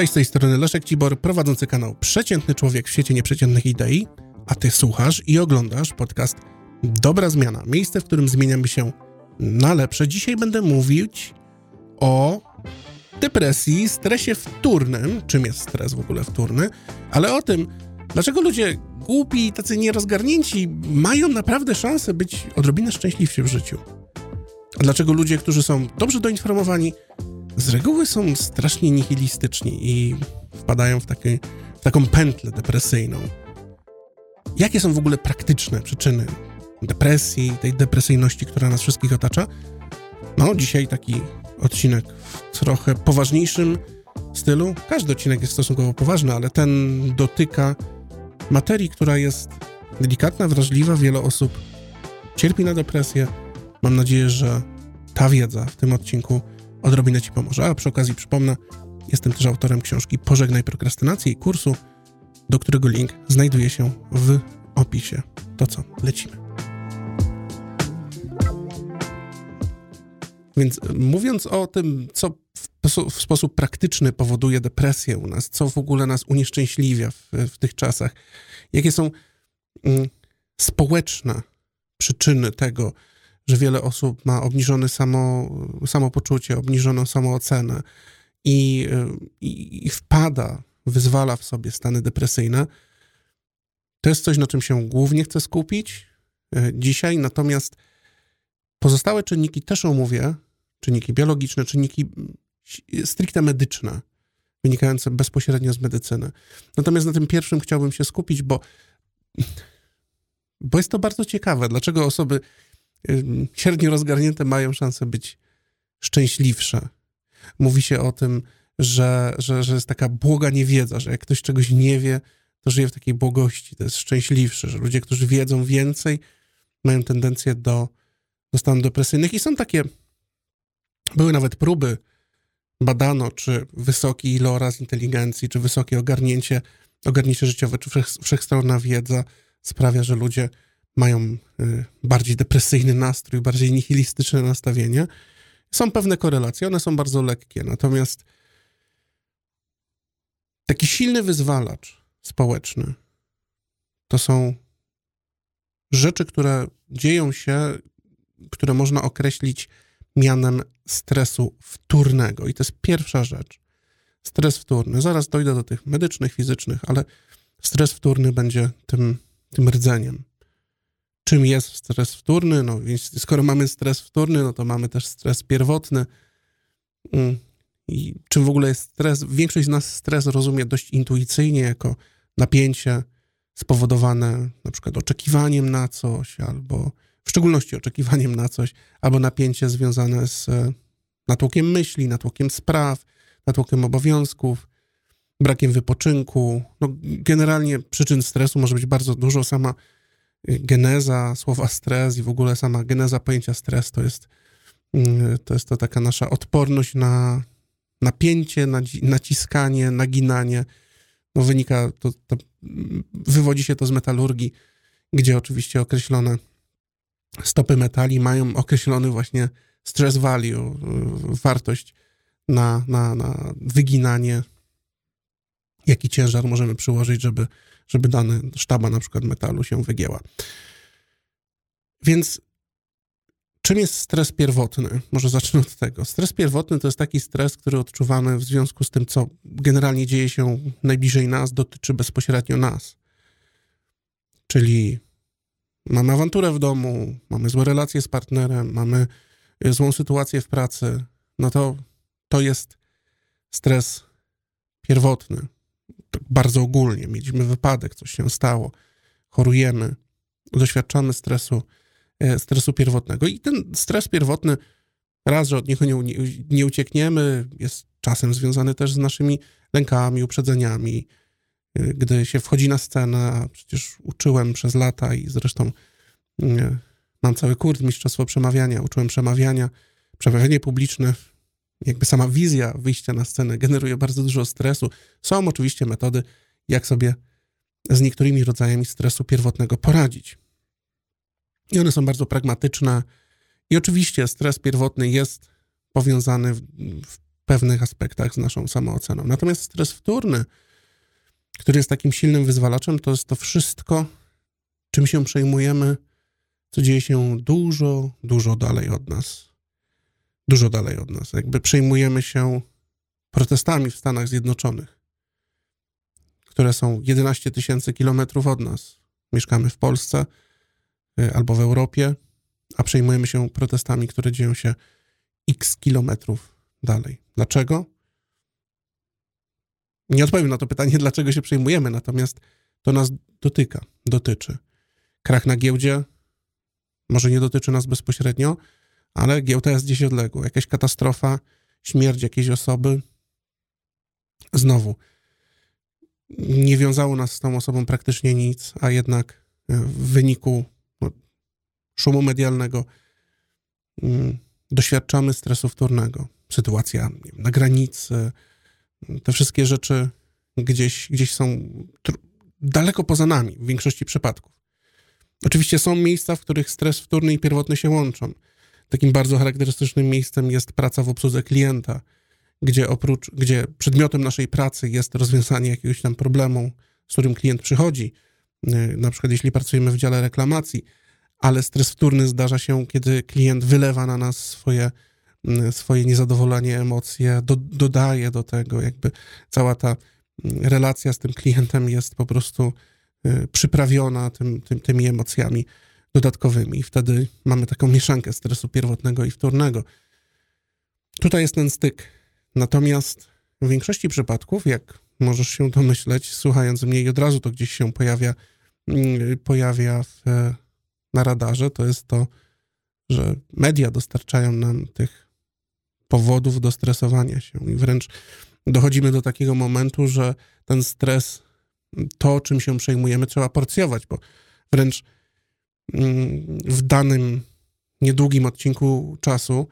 Cześć, z tej strony Leszek Cibor, prowadzący kanał Przeciętny Człowiek w świecie nieprzeciętnych idei, a ty słuchasz i oglądasz podcast Dobra Zmiana, miejsce, w którym zmieniamy się na lepsze. Dzisiaj będę mówić o depresji, stresie wtórnym, czym jest stres w ogóle wtórny, ale o tym, dlaczego ludzie głupi i tacy nierozgarnięci mają naprawdę szansę być odrobinę szczęśliwsi w życiu. A dlaczego ludzie, którzy są dobrze doinformowani, z reguły są strasznie nihilistyczni i wpadają w, w taką pętlę depresyjną. Jakie są w ogóle praktyczne przyczyny depresji, tej depresyjności, która nas wszystkich otacza? No, dzisiaj taki odcinek w trochę poważniejszym stylu. Każdy odcinek jest stosunkowo poważny, ale ten dotyka materii, która jest delikatna, wrażliwa. Wiele osób cierpi na depresję. Mam nadzieję, że ta wiedza w tym odcinku odrobinę Ci pomoże. A przy okazji przypomnę, jestem też autorem książki Pożegnaj prokrastynację i kursu, do którego link znajduje się w opisie. To co, lecimy. Więc mówiąc o tym, co w, w, sposób praktyczny powoduje depresję u nas, co w ogóle nas unieszczęśliwia w, w tych czasach, jakie są mm, społeczne przyczyny tego, że wiele osób ma obniżone samo, samopoczucie, obniżoną samoocenę i, i, i wpada, wyzwala w sobie stany depresyjne. To jest coś, na czym się głównie chcę skupić e, dzisiaj, natomiast pozostałe czynniki też omówię, czynniki biologiczne, czynniki stricte medyczne, wynikające bezpośrednio z medycyny. Natomiast na tym pierwszym chciałbym się skupić, bo, bo jest to bardzo ciekawe, dlaczego osoby średnio rozgarnięte mają szansę być szczęśliwsze. Mówi się o tym, że, że, że jest taka błoga niewiedza, że jak ktoś czegoś nie wie, to żyje w takiej błogości, to jest szczęśliwszy, że ludzie, którzy wiedzą więcej, mają tendencję do, do stanów depresyjnych i są takie, były nawet próby, badano, czy wysoki iloraz inteligencji, czy wysokie ogarnięcie, ogarnięcie życiowe, czy wszech, wszechstronna wiedza sprawia, że ludzie mają y, bardziej depresyjny nastrój, bardziej nihilistyczne nastawienie. Są pewne korelacje, one są bardzo lekkie, natomiast taki silny wyzwalacz społeczny to są rzeczy, które dzieją się, które można określić mianem stresu wtórnego. I to jest pierwsza rzecz. Stres wtórny. Zaraz dojdę do tych medycznych, fizycznych, ale stres wtórny będzie tym, tym rdzeniem czym jest stres wtórny. No skoro mamy stres wtórny, no to mamy też stres pierwotny. Mm. I czym w ogóle jest stres? Większość z nas stres rozumie dość intuicyjnie jako napięcie spowodowane na przykład oczekiwaniem na coś, albo w szczególności oczekiwaniem na coś, albo napięcie związane z e, natłokiem myśli, natłokiem spraw, natłokiem obowiązków, brakiem wypoczynku. No, generalnie przyczyn stresu może być bardzo dużo. Sama geneza słowa stres i w ogóle sama geneza pojęcia stres to jest mm, to, jest to taka nasza odporność na napięcie, naciskanie, naginanie. No wynika, to, to wywodzi się to z metalurgii, gdzie oczywiście określone stopy metali mają określony właśnie stress value, wartość na, na, na wyginanie, jaki ciężar możemy przyłożyć, żeby żeby dany sztaba na przykład metalu się wygięła. Więc czym jest stres pierwotny? Może zacznę od tego. Stres pierwotny to jest taki stres, który odczuwamy w związku z tym, co generalnie dzieje się najbliżej nas, dotyczy bezpośrednio nas. Czyli mamy awanturę w domu, mamy złe relacje z partnerem, mamy złą sytuację w pracy, no to to jest stres pierwotny bardzo ogólnie. Mieliśmy wypadek, coś się stało, chorujemy, doświadczamy stresu, e, stresu pierwotnego. I ten stres pierwotny, raz, że od niego nie, nie uciekniemy, jest czasem związany też z naszymi lękami, uprzedzeniami. E, gdy się wchodzi na scenę, a przecież uczyłem przez lata i zresztą e, mam cały kurs mistrzostwo przemawiania, uczyłem przemawiania, przemawianie publiczne jakby sama wizja wyjścia na scenę generuje bardzo dużo stresu. Są oczywiście metody, jak sobie z niektórymi rodzajami stresu pierwotnego poradzić. I one są bardzo pragmatyczne. I oczywiście stres pierwotny jest powiązany w, w pewnych aspektach z naszą samooceną. Natomiast stres wtórny, który jest takim silnym wyzwalaczem, to jest to wszystko, czym się przejmujemy, co dzieje się dużo, dużo dalej od nas. Dużo dalej od nas. Jakby przejmujemy się protestami w Stanach Zjednoczonych, które są 11 tysięcy kilometrów od nas. Mieszkamy w Polsce y, albo w Europie, a przejmujemy się protestami, które dzieją się x kilometrów dalej. Dlaczego? Nie odpowiem na to pytanie, dlaczego się przejmujemy, natomiast to nas dotyka, dotyczy. Krach na giełdzie może nie dotyczy nas bezpośrednio, ale giełda jest gdzieś odległa. Jakaś katastrofa, śmierć jakiejś osoby. Znowu, nie wiązało nas z tą osobą praktycznie nic, a jednak w wyniku no, szumu medialnego mm, doświadczamy stresu wtórnego. Sytuacja na granicy, te wszystkie rzeczy gdzieś, gdzieś są daleko poza nami w większości przypadków. Oczywiście są miejsca, w których stres wtórny i pierwotny się łączą. Takim bardzo charakterystycznym miejscem jest praca w obsłudze klienta, gdzie oprócz, gdzie przedmiotem naszej pracy jest rozwiązanie jakiegoś tam problemu, z którym klient przychodzi, y, na przykład jeśli pracujemy w dziale reklamacji, ale stres wtórny zdarza się, kiedy klient wylewa na nas swoje, y, swoje niezadowolenie, emocje, do, dodaje do tego, jakby cała ta y, relacja z tym klientem jest po prostu przyprawiona tym, tym, tymi emocjami dodatkowymi. Wtedy mamy taką mieszankę stresu pierwotnego i wtórnego. Tutaj jest ten styk. Natomiast w większości przypadków, jak możesz się domyśleć, słuchając mnie i od razu to gdzieś się pojawia, mm, pojawia w, na radarze, to jest to, że media dostarczają nam tych powodów do stresowania się i wręcz dochodzimy do takiego momentu, że ten stres, to czym się przejmujemy, trzeba porcjować, bo wręcz w danym niedługim odcinku czasu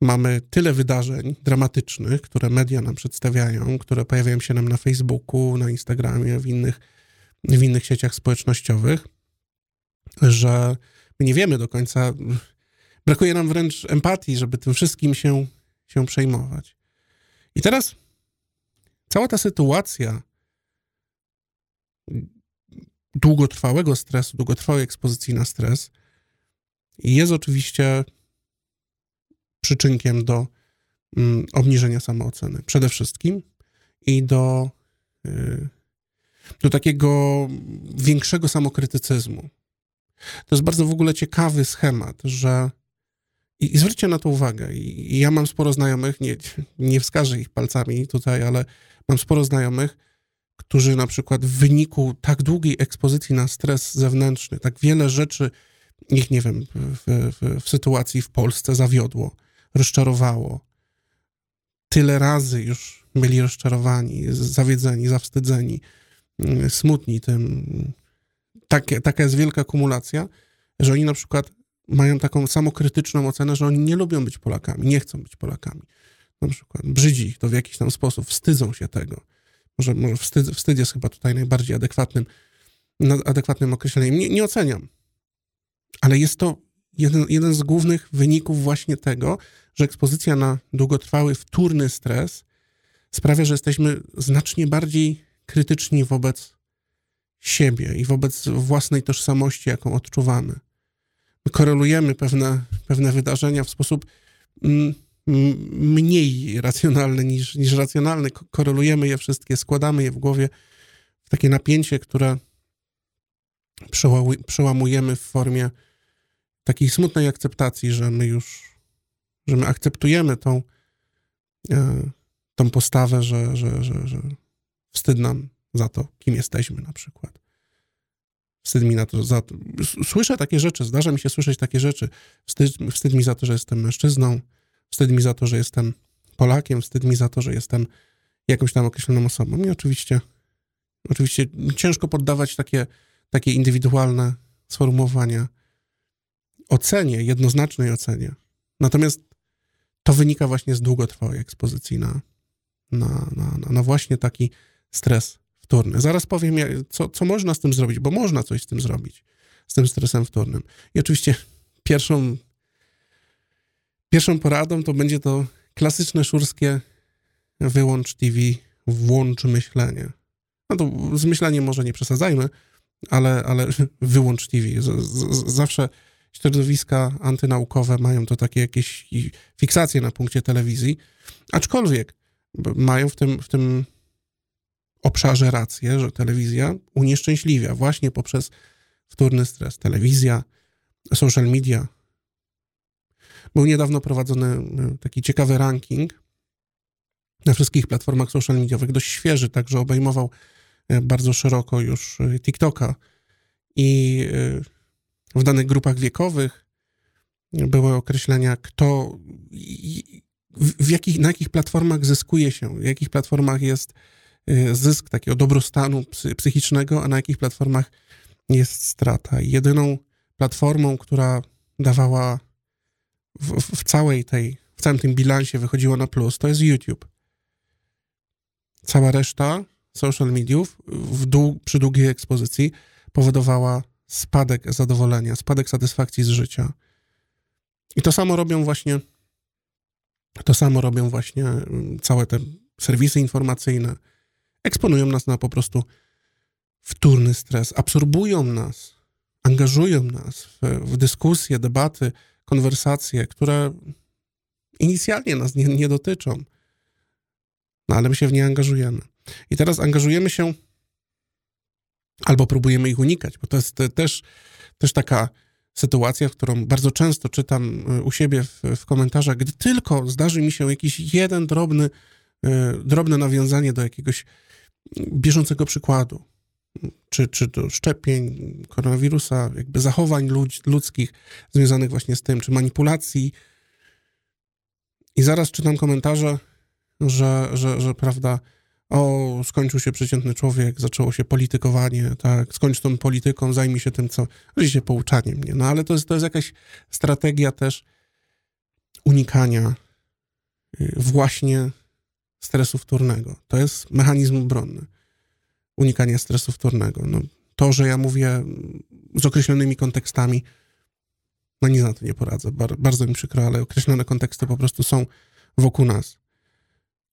mamy tyle wydarzeń dramatycznych, które media nam przedstawiają, które pojawiają się nam na Facebooku, na Instagramie, w innych, w innych sieciach społecznościowych, że my nie wiemy do końca, brakuje nam wręcz empatii, żeby tym wszystkim się, się przejmować. I teraz cała ta sytuacja długotrwałego stresu, długotrwałej ekspozycji na stres jest oczywiście przyczynkiem do mm, obniżenia samooceny przede wszystkim i do, y, do takiego większego samokrytycyzmu. To jest bardzo w ogóle ciekawy schemat, że i, i zwróćcie na to uwagę. I, I, ja mam sporo znajomych, nie, nie wskażę ich palcami tutaj, ale mam sporo znajomych, którzy na przykład w wyniku tak długiej ekspozycji na stres zewnętrzny, tak wiele rzeczy ich, nie wiem, w, w, w sytuacji w Polsce zawiodło, rozczarowało. Tyle razy już byli rozczarowani, zawiedzeni, zawstydzeni, mm, smutni tym. Takie, taka jest wielka kumulacja, że oni na przykład mają taką samokrytyczną ocenę, że oni nie lubią być Polakami, nie chcą być Polakami. Na przykład brzydzi ich to w jakiś tam sposób, wstydzą się tego. Może, może wstyd, wstyd jest chyba tutaj najbardziej adekwatnym, adekwatnym określeniem. Nie, nie oceniam, ale jest to jeden, jeden z głównych wyników właśnie tego, że ekspozycja na długotrwały, wtórny stres sprawia, że jesteśmy znacznie bardziej krytyczni wobec siebie i wobec własnej tożsamości, jaką odczuwamy. My korelujemy pewne, pewne wydarzenia w sposób mm, mniej racjonalny niż, niż racjonalny. Korelujemy je wszystkie, składamy je w głowie w takie napięcie, które przełamujemy w formie takiej smutnej akceptacji, że my już, że my akceptujemy tą, e, tą postawę, że, że, że, że wstyd nam za to, kim jesteśmy na przykład. Wstyd mi na to, za to. Słyszę takie rzeczy, zdarza mi się słyszeć takie rzeczy. Wstyd, wstyd mi za to, że jestem mężczyzną, wstyd mi za to, że jestem Polakiem, wstyd mi za to, że jestem jakąś tam określoną osobą. I oczywiście, oczywiście ciężko poddawać takie, takie indywidualne sformułowania ocenie, jednoznacznej ocenie. Natomiast to wynika właśnie z długotrwałej ekspozycji na, na, na, na właśnie taki stres wtórny. Zaraz powiem, co, co można z tym zrobić, bo można coś z tym zrobić, z tym stresem wtórnym. I oczywiście pierwszą, pierwszą poradą to będzie to klasyczne szurskie wyłącz TV, włącz myślenie. No to z myśleniem może nie przesadzajmy, ale, ale wyłącz TV. Z, z, zawsze środowiska antynaukowe mają to takie jakieś fiksacje na punkcie telewizji, aczkolwiek mają w tym, w tym obszarze rację, że telewizja unieszczęśliwia właśnie poprzez wtórny stres. Telewizja, social media. Był niedawno prowadzony e, taki ciekawy ranking na wszystkich platformach social mediowych, dość świeży, także obejmował e, bardzo szeroko już e, TikToka i w danych grupach wiekowych były określenia, kto, w jakich, na jakich platformach zyskuje się, w jakich platformach jest zysk takiego dobrostanu psychicznego, a na jakich platformach jest strata. Jedyną platformą, która dawała w, w, całej tej, w całym tym bilansie wychodziła na plus, to jest YouTube. Cała reszta social mediów w dół, przy długiej ekspozycji powodowała spadek zadowolenia, spadek satysfakcji z życia. I to samo robią właśnie to samo robią właśnie mm, całe te serwisy informacyjne. Eksponują nas na po prostu wtórny stres, absorbują nas, angażują nas w, w dyskusje, debaty, konwersacje, które inicjalnie nas nie, nie dotyczą, no ale my się w nie angażujemy. I teraz angażujemy się albo próbujemy ich unikać, bo to jest też, też taka sytuacja, którą bardzo często czytam e, u siebie w, w komentarzach, gdy tylko zdarzy mi się jakiś jeden drobny, e, drobne nawiązanie do jakiegoś bieżącego przykładu, czy, czy do szczepień, koronawirusa, jakby zachowań ludz, ludzkich związanych właśnie z tym, czy manipulacji. I zaraz czytam komentarze, że, że, że prawda, o, skończył się przeciętny człowiek, zaczęło się politykowanie, tak, skończ tą polityką, zajmij się tym, co, oczywiście pouczaniem, nie, no ale to jest, to jest jakaś strategia też unikania y, właśnie stresu wtórnego. To jest mechanizm obronny unikania stresu wtórnego. No, to, że ja mówię z określonymi kontekstami, no nic na to nie poradzę. Bar bardzo mi przykro, ale określone konteksty po prostu są wokół nas.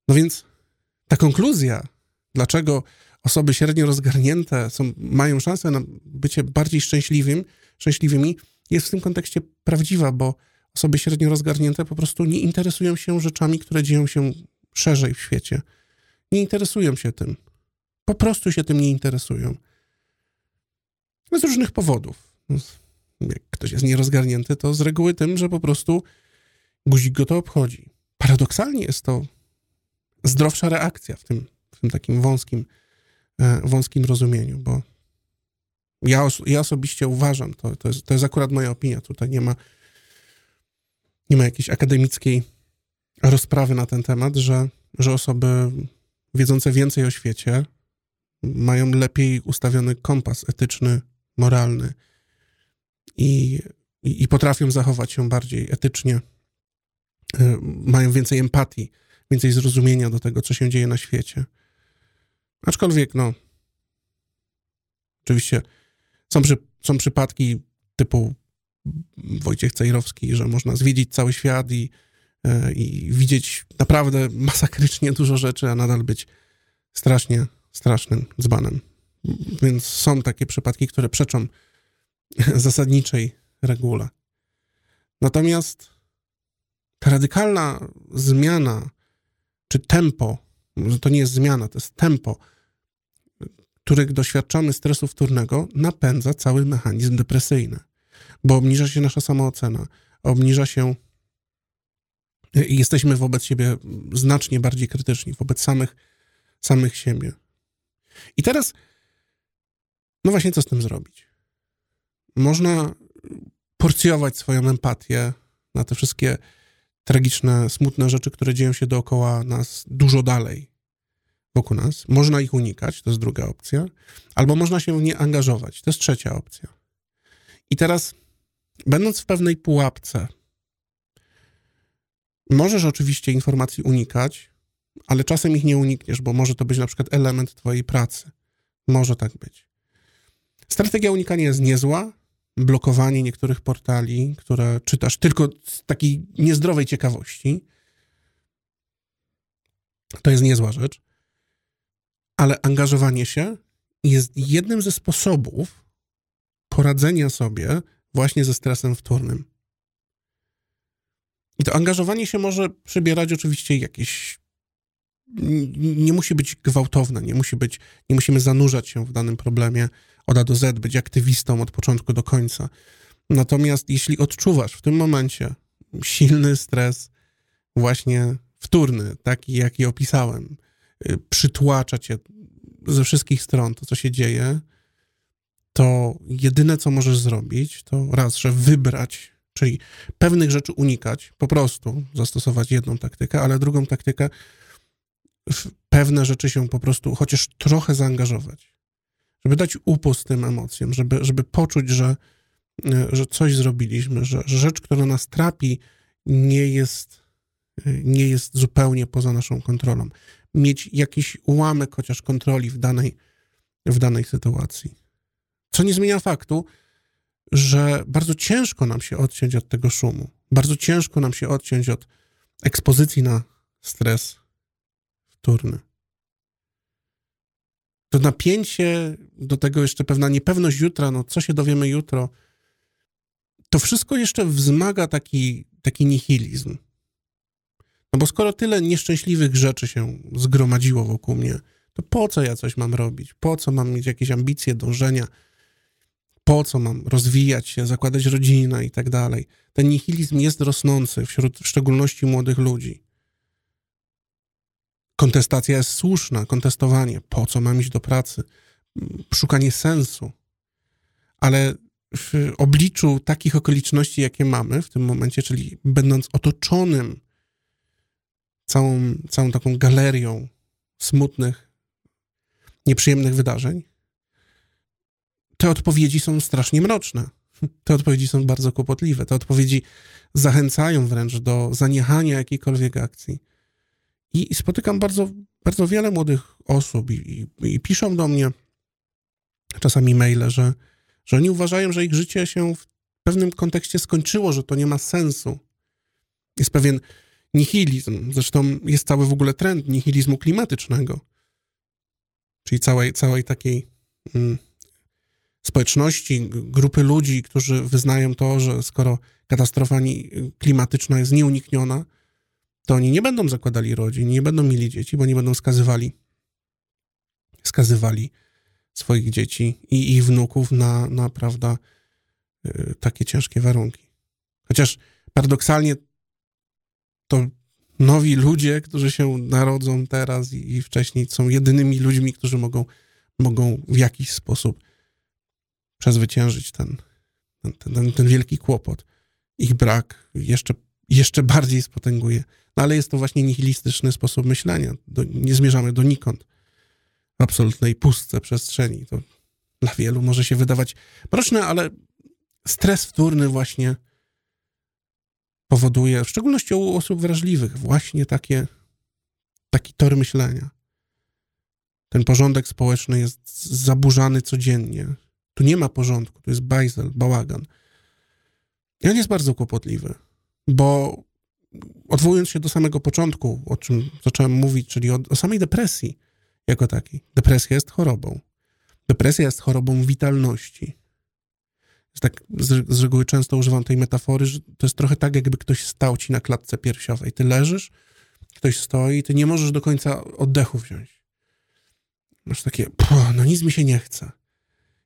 No więc ta konkluzja, dlaczego osoby średnio rozgarnięte są, mają szansę na bycie bardziej szczęśliwym, szczęśliwymi, jest w tym kontekście prawdziwa, bo osoby średnio rozgarnięte po prostu nie interesują się rzeczami, które dzieją się szerzej w świecie. Nie interesują się tym. Po prostu się tym nie interesują. Z różnych powodów. Jak ktoś jest nierozgarnięty, to z reguły tym, że po prostu guzik go to obchodzi. Paradoksalnie jest to zdrowsza reakcja w tym, w tym takim wąskim, e, wąskim rozumieniu, bo ja, os ja osobiście uważam, to, to, jest, to jest akurat moja opinia, tutaj nie ma, nie ma jakiejś akademickiej rozprawy na ten temat, że, że osoby wiedzące więcej o świecie, mają lepiej ustawiony kompas etyczny, moralny i, i, i potrafią zachować się bardziej etycznie, e, mają więcej empatii, więcej zrozumienia do tego, co się dzieje na świecie. Aczkolwiek, no, oczywiście są, przy, są przypadki typu Wojciech Cejrowski, że można zwiedzić cały świat i, e, i widzieć naprawdę masakrycznie dużo rzeczy, a nadal być strasznie strasznym dzbanem. Więc są takie przypadki, które przeczą zasadniczej regule. Natomiast ta radykalna zmiana, czy tempo, to nie jest zmiana, to jest tempo, których doświadczamy stresu wtórnego, napędza cały mechanizm depresyjny, bo obniża się nasza samoocena, obniża się i jesteśmy wobec siebie znacznie bardziej krytyczni, wobec samych, samych siebie. I teraz, no właśnie, co z tym zrobić? Można porcjować swoją empatię na te wszystkie tragiczne, smutne rzeczy, które dzieją się dookoła nas dużo dalej wokół nas. Można ich unikać, to jest druga opcja, albo można się w nie angażować, to jest trzecia opcja. I teraz, będąc w pewnej pułapce, możesz oczywiście informacji unikać, ale czasem ich nie unikniesz, bo może to być na przykład element twojej pracy. Może tak być. Strategia unikania jest niezła. Blokowanie niektórych portali, które czytasz tylko z takiej niezdrowej ciekawości. To jest niezła rzecz, ale angażowanie się jest jednym ze sposobów poradzenia sobie właśnie ze stresem wtórnym. I to angażowanie się może przybierać oczywiście jakieś. Nie musi być gwałtowne, nie, musi być, nie musimy zanurzać się w danym problemie od A do Z, być aktywistą od początku do końca. Natomiast jeśli odczuwasz w tym momencie silny stres, właśnie wtórny, taki jaki opisałem, y, przytłacza cię ze wszystkich stron to, co się dzieje, to jedyne, co możesz zrobić, to raz, że wybrać, czyli pewnych rzeczy unikać, po prostu zastosować jedną taktykę, ale drugą taktykę, w pewne rzeczy się po prostu chociaż trochę zaangażować, żeby dać upust tym emocjom, żeby, żeby poczuć, że, że coś zrobiliśmy, że, że rzecz, która nas trapi, nie jest, nie jest zupełnie poza naszą kontrolą. Mieć jakiś ułamek chociaż kontroli w danej, w danej sytuacji. Co nie zmienia faktu, że bardzo ciężko nam się odciąć od tego szumu. Bardzo ciężko nam się odciąć od ekspozycji na stres wtórny. To napięcie, do tego jeszcze pewna niepewność jutra, no co się dowiemy jutro, to wszystko jeszcze wzmaga taki, taki nihilizm. No bo skoro tyle nieszczęśliwych rzeczy się zgromadziło wokół mnie, to po co ja coś mam robić? Po co mam mieć jakieś ambicje, dążenia? po co mam rozwijać się, zakładać rodzinę i tak dalej. Ten nihilizm jest rosnący wśród w szczególności młodych ludzi. Kontestacja jest słuszna, kontestowanie. Po co mam iść do pracy? Szukanie sensu. Ale w obliczu takich okoliczności, jakie mamy w tym momencie, czyli będąc otoczonym całą, całą taką galerią smutnych, nieprzyjemnych wydarzeń, te odpowiedzi są strasznie mroczne. Te odpowiedzi są bardzo kłopotliwe. Te odpowiedzi zachęcają wręcz do zaniechania jakiejkolwiek akcji. I spotykam bardzo, bardzo wiele młodych osób i, i, i piszą do mnie czasami maile, że, że oni uważają, że ich życie się w pewnym kontekście skończyło, że to nie ma sensu. Jest pewien nihilizm. Zresztą jest cały w ogóle trend nihilizmu klimatycznego, czyli całej, całej takiej mm, społeczności, grupy ludzi, którzy wyznają to, że skoro katastrofa klimatyczna jest nieunikniona, to oni nie będą zakładali rodzin, nie będą mieli dzieci, bo nie będą skazywali, skazywali swoich dzieci i ich wnuków na, na prawda, y, takie ciężkie warunki. Chociaż paradoksalnie to nowi ludzie, którzy się narodzą teraz i, i wcześniej, są jedynymi ludźmi, którzy mogą, mogą w jakiś sposób przezwyciężyć ten, ten, ten, ten wielki kłopot. Ich brak jeszcze, jeszcze bardziej spotęguje. No ale jest to właśnie nihilistyczny sposób myślenia. Do, nie zmierzamy donikąd. W absolutnej pustce przestrzeni. To dla wielu może się wydawać mroczne, ale stres wtórny właśnie powoduje, w szczególności u osób wrażliwych, właśnie takie, taki tor myślenia. Ten porządek społeczny jest zaburzany codziennie. Tu nie ma porządku, tu jest bajzel, bałagan. I on jest bardzo kłopotliwy, bo odwołując się do samego początku, o czym zacząłem mówić, czyli o, o samej depresji jako takiej. Depresja jest chorobą. Depresja jest chorobą witalności. Tak, z, z reguły często używam tej metafory, że to jest trochę tak, jakby ktoś stał ci na klatce piersiowej. Ty leżysz, ktoś stoi, ty nie możesz do końca oddechu wziąć. Masz takie, no nic mi się nie chce.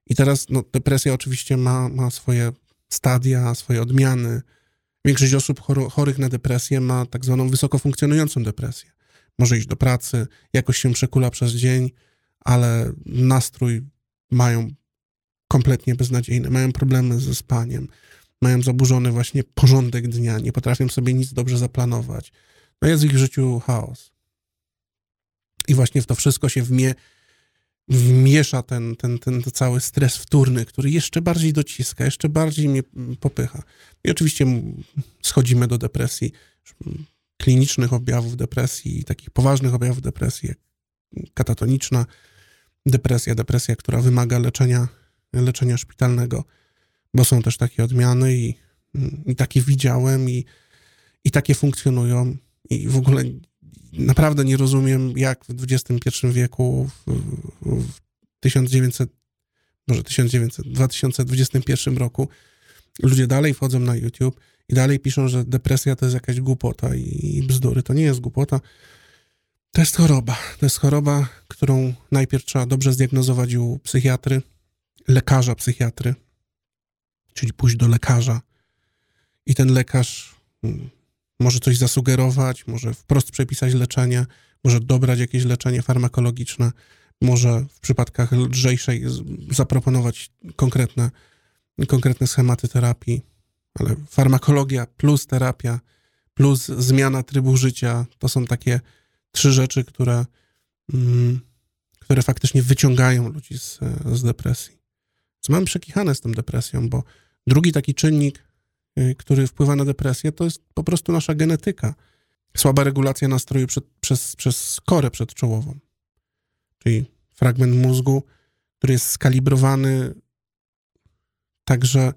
I teraz no, depresja oczywiście ma, ma swoje stadia, swoje odmiany. Większość osób chorych na depresję ma tak zwaną wysoko funkcjonującą depresję. Może iść do pracy, jakoś się przekula przez dzień, ale nastrój mają kompletnie beznadziejny, mają problemy ze spaniem, mają zaburzony właśnie porządek dnia, nie potrafią sobie nic dobrze zaplanować. No jest w ich życiu chaos. I właśnie w to wszystko się wmie, wmiesza ten, ten, ten cały stres wtórny, który jeszcze bardziej dociska, jeszcze bardziej mnie popycha. I oczywiście schodzimy do depresji, klinicznych objawów depresji, takich poważnych objawów depresji, jak katatoniczna depresja, depresja, która wymaga leczenia, leczenia szpitalnego, bo są też takie odmiany i, i takie widziałem i, i takie funkcjonują i w ogóle naprawdę nie rozumiem, jak w XXI wieku, w, w 1900, może 1900, 2021 roku ludzie dalej wchodzą na YouTube i dalej piszą, że depresja to jest jakaś głupota i bzdury. To nie jest głupota. To jest choroba. To jest choroba, którą najpierw trzeba dobrze zdiagnozować u psychiatry, lekarza psychiatry, czyli pójść do lekarza i ten lekarz mm, może coś zasugerować, może wprost przepisać leczenie, może dobrać jakieś leczenie farmakologiczne, może w przypadkach lżejszej zaproponować konkretne, konkretne schematy terapii, ale farmakologia plus terapia plus zmiana trybu życia to są takie trzy rzeczy, które, mm, które faktycznie wyciągają ludzi z, z depresji. Co mam przekichane z tą depresją, bo drugi taki czynnik, który wpływa na depresję, to jest po prostu nasza genetyka. Słaba regulacja nastroju przed, przez, przez korę przedczołową, czyli fragment mózgu, który jest skalibrowany tak, że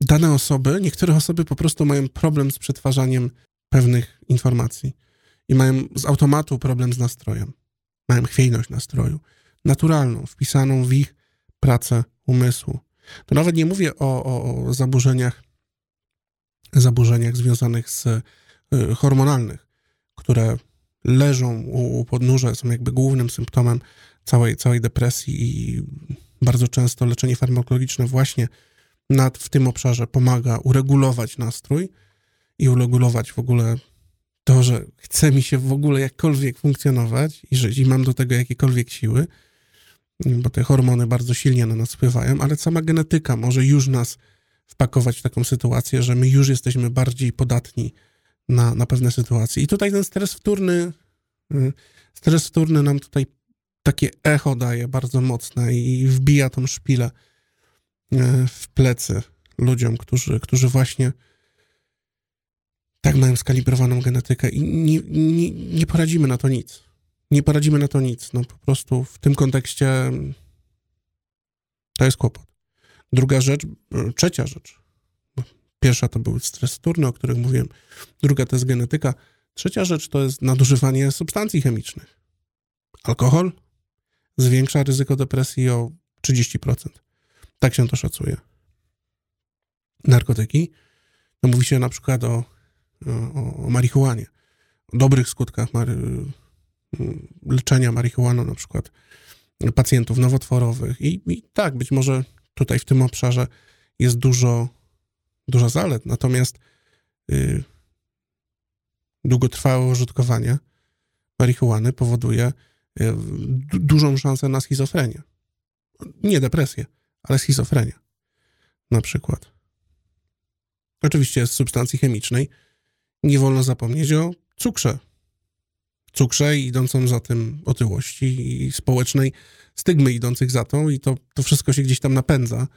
dane osoby, niektóre osoby po prostu mają problem z przetwarzaniem pewnych informacji i mają z automatu problem z nastrojem. Mają chwiejność nastroju, naturalną, wpisaną w ich pracę umysłu. To nawet nie mówię o, o, o zaburzeniach, zaburzeniach związanych z y, hormonalnych, które leżą u, u podnóża, są jakby głównym symptomem całej, całej depresji i bardzo często leczenie farmakologiczne właśnie nad, w tym obszarze pomaga uregulować nastrój i uregulować w ogóle to, że chce mi się w ogóle jakkolwiek funkcjonować i żyć i mam do tego jakiekolwiek siły, bo te hormony bardzo silnie na nas wpływają, ale sama genetyka może już nas wpakować w taką sytuację, że my już jesteśmy bardziej podatni na, na pewne sytuacje. I tutaj ten stres wtórny, y, stres wtórny nam tutaj takie echo daje bardzo mocne i wbija tą szpilę y, w plecy ludziom, którzy, którzy właśnie tak mają skalibrowaną genetykę i nie, nie, nie poradzimy na to nic. Nie poradzimy na to nic. No po prostu w tym kontekście to jest kłopot. Druga rzecz, trzecia rzecz, Pierwsza to był stres wtórny, o którym mówiłem. Druga to jest genetyka. Trzecia rzecz to jest nadużywanie substancji chemicznych. Alkohol zwiększa ryzyko depresji o 30%. Tak się to szacuje. Narkotyki. No mówi się na przykład o, o, o marihuanie, o dobrych skutkach mary, leczenia marihuaną, na przykład pacjentów nowotworowych. I, I tak, być może tutaj w tym obszarze jest dużo dużo zalet, natomiast yy, długotrwałe użytkowanie marihuany powoduje yy, dużą szansę na schizofrenię. Nie depresję, ale schizofrenię na przykład. Oczywiście z substancji chemicznej nie wolno zapomnieć o cukrze. Cukrze idącą za tym otyłości i społecznej stygmy idących za tą i to, to wszystko się gdzieś tam napędza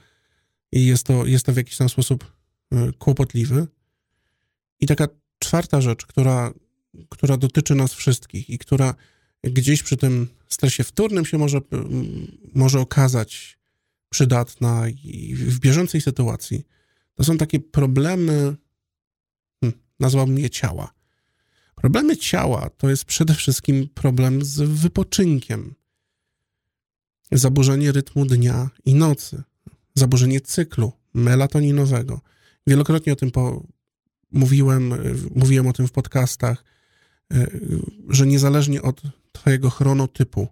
i jest to, jest to w jakiś tam sposób Y, kłopotliwy. I taka czwarta rzecz, która, która dotyczy nas wszystkich i która gdzieś przy tym stresie wtórnym się może, może okazać przydatna i w bieżącej sytuacji, to są takie problemy, hmm, nazwałbym je ciała. Problemy ciała to jest przede wszystkim problem z wypoczynkiem. Zaburzenie rytmu dnia i nocy, zaburzenie cyklu melatoninowego, Wielokrotnie o tym mówiłem, mówiłem o tym w podcastach, e, że niezależnie od Twojego chronotypu,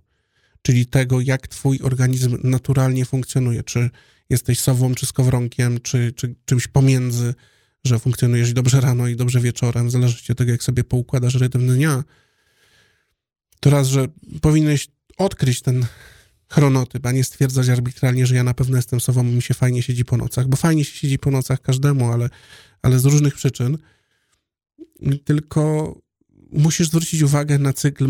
czyli tego, jak Twój organizm naturalnie funkcjonuje, czy jesteś sową, czy skowronkiem, czy, czy czymś pomiędzy, że funkcjonujesz dobrze rano i dobrze wieczorem, w od tego, jak sobie poukładasz rytm dnia, to raz, że powinieneś odkryć ten chronotyp, a nie stwierdzać arbitralnie, że ja na pewno jestem sobą, mi się fajnie siedzi po nocach, bo fajnie się siedzi po nocach każdemu, ale, ale z różnych przyczyn. Tylko musisz zwrócić uwagę na cykl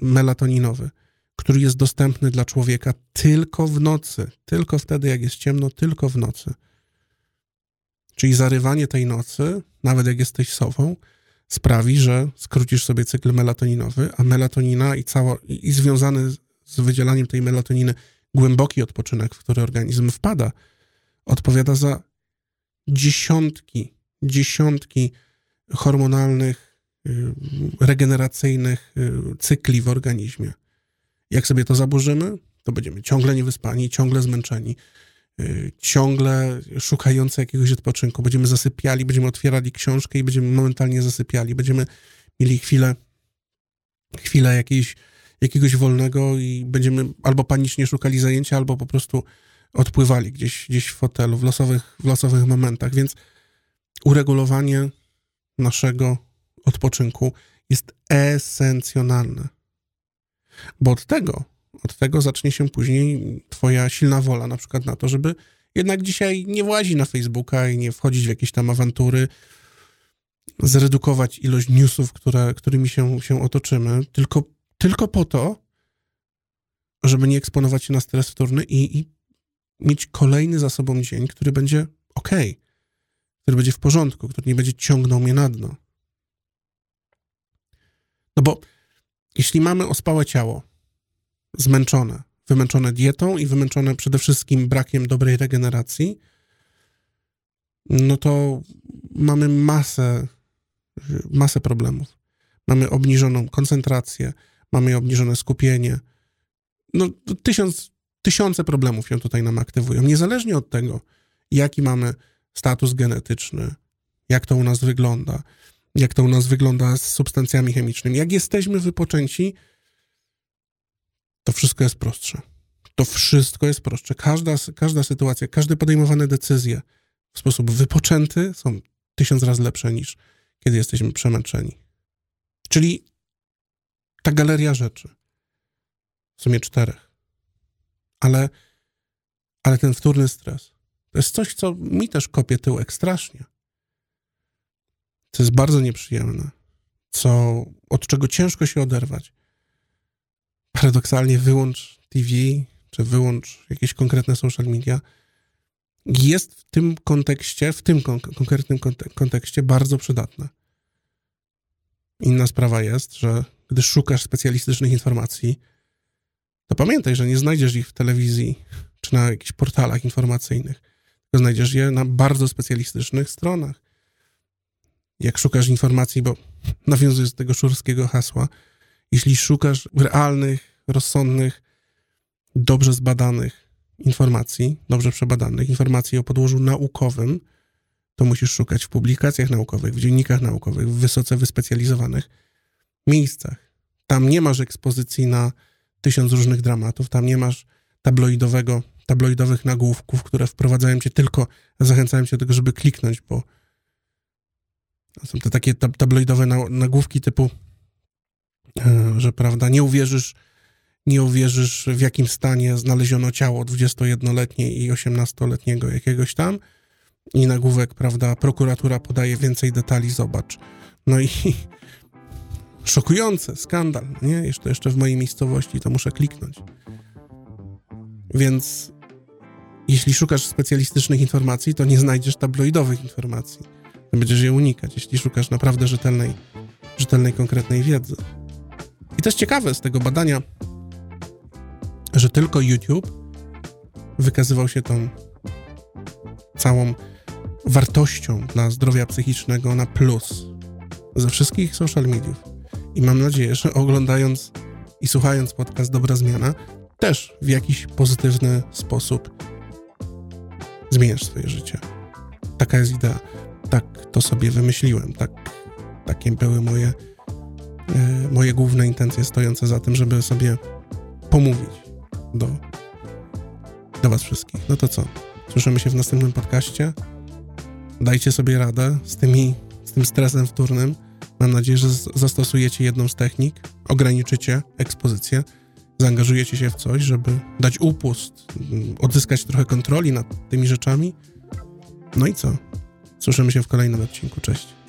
melatoninowy, który jest dostępny dla człowieka tylko w nocy, tylko wtedy, jak jest ciemno, tylko w nocy. Czyli zarywanie tej nocy, nawet jak jesteś sobą, sprawi, że skrócisz sobie cykl melatoninowy, a melatonina i, cała, i związany z wydzielaniem tej melatoniny głęboki odpoczynek, w który organizm wpada, odpowiada za dziesiątki, dziesiątki hormonalnych y, regeneracyjnych y, cykli w organizmie. Jak sobie to zaburzymy, to będziemy ciągle niewyspani, ciągle zmęczeni, ciągle szukający jakiegoś odpoczynku. Będziemy zasypiali, będziemy otwierali książkę i będziemy momentalnie zasypiali. Będziemy mieli chwilę, chwilę jakiejś, jakiegoś wolnego i będziemy albo panicznie szukali zajęcia, albo po prostu odpływali gdzieś, gdzieś w fotelu, w losowych, w losowych momentach. Więc uregulowanie naszego odpoczynku jest esencjonalne. Bo od tego, od tego zacznie się później twoja silna wola na przykład na to, żeby jednak dzisiaj nie włazić na Facebooka i nie wchodzić w jakieś tam awantury, zredukować ilość newsów, które, którymi się, się otoczymy, tylko, tylko po to, żeby nie eksponować się na stres wtórny i, i mieć kolejny za sobą dzień, który będzie ok, który będzie w porządku, który nie będzie ciągnął mnie na dno. No bo jeśli mamy ospałe ciało, zmęczone, wymęczone dietą i wymęczone przede wszystkim brakiem dobrej regeneracji, no to mamy masę, masę problemów. Mamy obniżoną koncentrację, mamy obniżone skupienie. No, tysiąc, tysiące problemów się tutaj nam aktywują. Niezależnie od tego, jaki mamy status genetyczny, jak to u nas wygląda, jak to u nas wygląda z substancjami chemicznymi. Jak jesteśmy wypoczęci, to wszystko jest prostsze. To wszystko jest prostsze. Każda, każda sytuacja, każde podejmowane decyzje w sposób wypoczęty są tysiąc razy lepsze niż kiedy jesteśmy przemęczeni. Czyli ta galeria rzeczy, w sumie czterech, ale, ale ten wtórny stres, to jest coś, co mi też kopie tyłek strasznie co jest bardzo nieprzyjemne, co, od czego ciężko się oderwać. Paradoksalnie wyłącz TV, czy wyłącz jakieś konkretne social media, jest w tym kontekście, w tym kon konkretnym kontekście bardzo przydatne. Inna sprawa jest, że gdy szukasz specjalistycznych informacji, to pamiętaj, że nie znajdziesz ich w telewizji czy na jakichś portalach informacyjnych, tylko znajdziesz je na bardzo specjalistycznych stronach jak szukasz informacji, bo nawiązuję do tego szurskiego hasła, jeśli szukasz realnych, rozsądnych, dobrze zbadanych informacji, dobrze przebadanych, informacji o podłożu naukowym, to musisz szukać w publikacjach naukowych, w dziennikach naukowych, w wysoce wyspecjalizowanych miejscach. Tam nie masz ekspozycji na tysiąc różnych dramatów, tam nie masz tabloidowego, tabloidowych nagłówków, które wprowadzają cię tylko, zachęcają cię do tego, żeby kliknąć, bo są te takie tabloidowe nagłówki typu, że prawda, nie uwierzysz, nie uwierzysz w jakim stanie znaleziono ciało 21-letniej i 18-letniego jakiegoś tam i nagłówek, prawda, prokuratura podaje więcej detali, zobacz. No i szokujące, skandal, nie? Jeszcze, jeszcze w mojej miejscowości to muszę kliknąć. Więc jeśli szukasz specjalistycznych informacji, to nie znajdziesz tabloidowych informacji będziesz je unikać, jeśli szukasz naprawdę rzetelnej, rzetelnej, konkretnej wiedzy. I to jest ciekawe z tego badania, że tylko YouTube wykazywał się tą całą wartością dla zdrowia psychicznego na plus ze wszystkich social mediów. I mam nadzieję, że oglądając i słuchając podcast Dobra Zmiana, też w jakiś pozytywny sposób zmieniasz swoje życie. Taka jest idea tak to sobie wymyśliłem. Tak, takie były moje, moje główne intencje stojące za tym, żeby sobie pomówić do, do Was wszystkich. No to co? Słyszymy się w następnym podcaście. Dajcie sobie radę z, tymi, z tym stresem wtórnym. Mam nadzieję, że zastosujecie jedną z technik, ograniczycie ekspozycję, zaangażujecie się w coś, żeby dać upust, odzyskać trochę kontroli nad tymi rzeczami. No i co? Słyszymy się w kolejnym odcinku. Cześć.